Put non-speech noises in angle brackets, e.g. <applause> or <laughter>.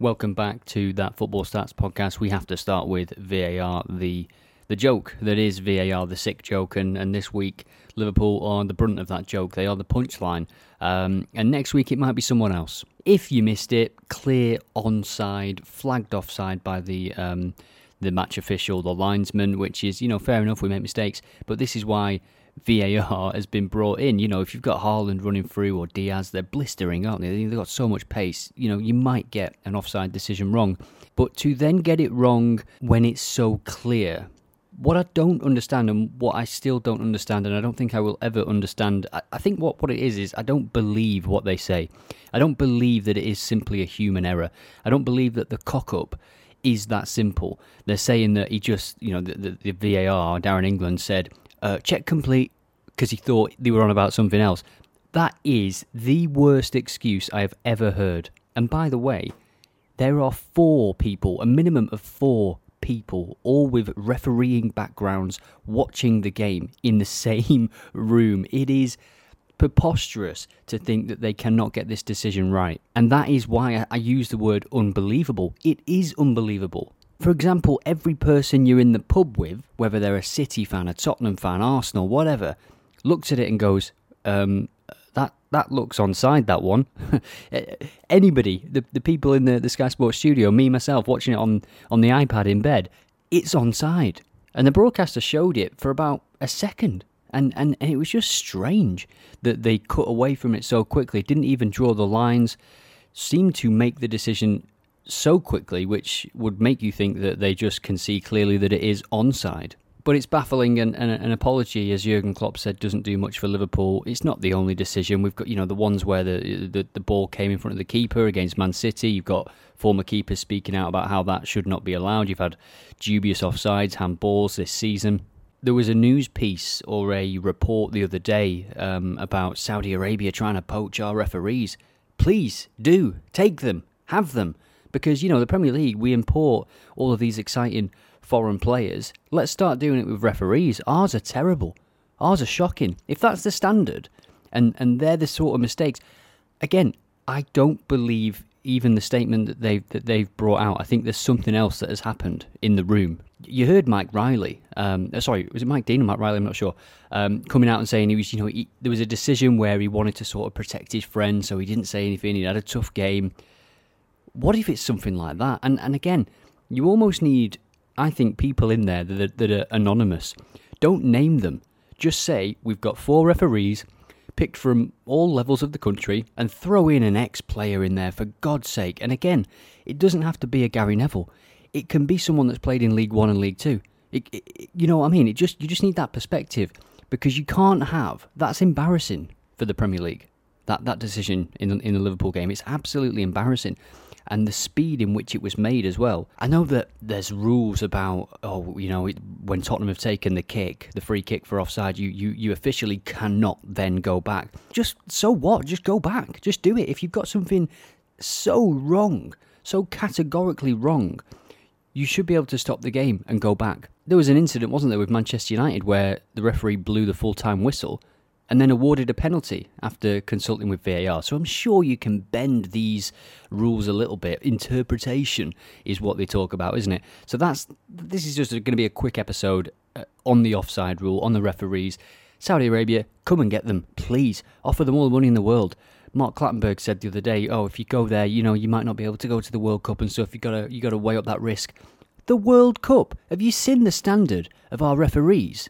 Welcome back to that Football Stats podcast. We have to start with VAR, the the joke that is VAR, the sick joke, and, and this week Liverpool are the brunt of that joke. They are the punchline, um, and next week it might be someone else. If you missed it, clear onside, flagged offside by the um, the match official, the linesman, which is you know fair enough. We make mistakes, but this is why VAR has been brought in. You know, if you've got Haaland running through or Diaz, they're blistering, aren't they? They've got so much pace. You know, you might get an offside decision wrong. But to then get it wrong when it's so clear, what I don't understand and what I still don't understand, and I don't think I will ever understand, I, think what, what it is is I don't believe what they say. I don't believe that it is simply a human error. I don't believe that the cock up is that simple. They're saying that he just, you know, the, the, the VAR, Darren England said, uh, check complete because he thought they were on about something else. That is the worst excuse I have ever heard. And by the way, there are four people, a minimum of four people, all with refereeing backgrounds, watching the game in the <laughs> same room. It is preposterous to think that they cannot get this decision right. And that is why I use the word unbelievable. It is unbelievable. For example, every person you're in the pub with, whether they're a City fan, a Tottenham fan, Arsenal, whatever, looks at it and goes, um, that that looks onside that one. <laughs> Anybody, the, the people in the, the Sky Sports studio, me myself watching it on, on the iPad in bed, it's onside. And the broadcaster showed it for about a second. And, and, and it was just strange that they cut away from it so quickly, didn't even draw the lines, seemed to make the decision so quickly, which would make you think that they just can see clearly that it is onside. But it's baffling, and, and an apology, as Jurgen Klopp said, doesn't do much for Liverpool. It's not the only decision. We've got, you know, the ones where the, the, the ball came in front of the keeper against Man City. You've got former keepers speaking out about how that should not be allowed. You've had dubious offsides, handballs this season. There was a news piece or a report the other day um, about Saudi Arabia trying to poach our referees. Please do take them, have them because you know the Premier League we import all of these exciting foreign players. Let's start doing it with referees. Ours are terrible. Ours are shocking. If that's the standard, and and they're the sort of mistakes, again, I don't believe even the statement that they've that they've brought out. I think there's something else that has happened in the room. You heard Mike Riley. Um, uh, sorry, was it Mike Dean or Mike Riley? I'm not sure. Um, coming out and saying he was, you know, he, there was a decision where he wanted to sort of protect his friend, so he didn't say anything. He had a tough game. What if it's something like that? And and again, you almost need, I think, people in there that are, that are anonymous. Don't name them. Just say we've got four referees picked from all levels of the country and throw in an ex player in there for God's sake. And again, it doesn't have to be a Gary Neville. It can be someone that's played in League One and League Two. It, it, you know what I mean? It just you just need that perspective because you can't have that's embarrassing for the Premier League. That that decision in in the Liverpool game, it's absolutely embarrassing and the speed in which it was made as well. I know that there's rules about oh you know when Tottenham have taken the kick, the free kick for offside, you you you officially cannot then go back. Just so what? Just go back. Just do it. If you've got something so wrong, so categorically wrong, you should be able to stop the game and go back. There was an incident, wasn't there, with Manchester United where the referee blew the full time whistle and then awarded a penalty after consulting with VAR. So I'm sure you can bend these rules a little bit. Interpretation is what they talk about, isn't it? So that's this is just going to be a quick episode uh, on the offside rule, on the referees. Saudi Arabia, come and get them, please. Offer them all the money in the world. Mark Clattenburg said the other day, "Oh, if you go there, you know, you might not be able to go to the World Cup and stuff. You gotta, you gotta weigh up that risk." The World Cup. Have you seen the standard of our referees?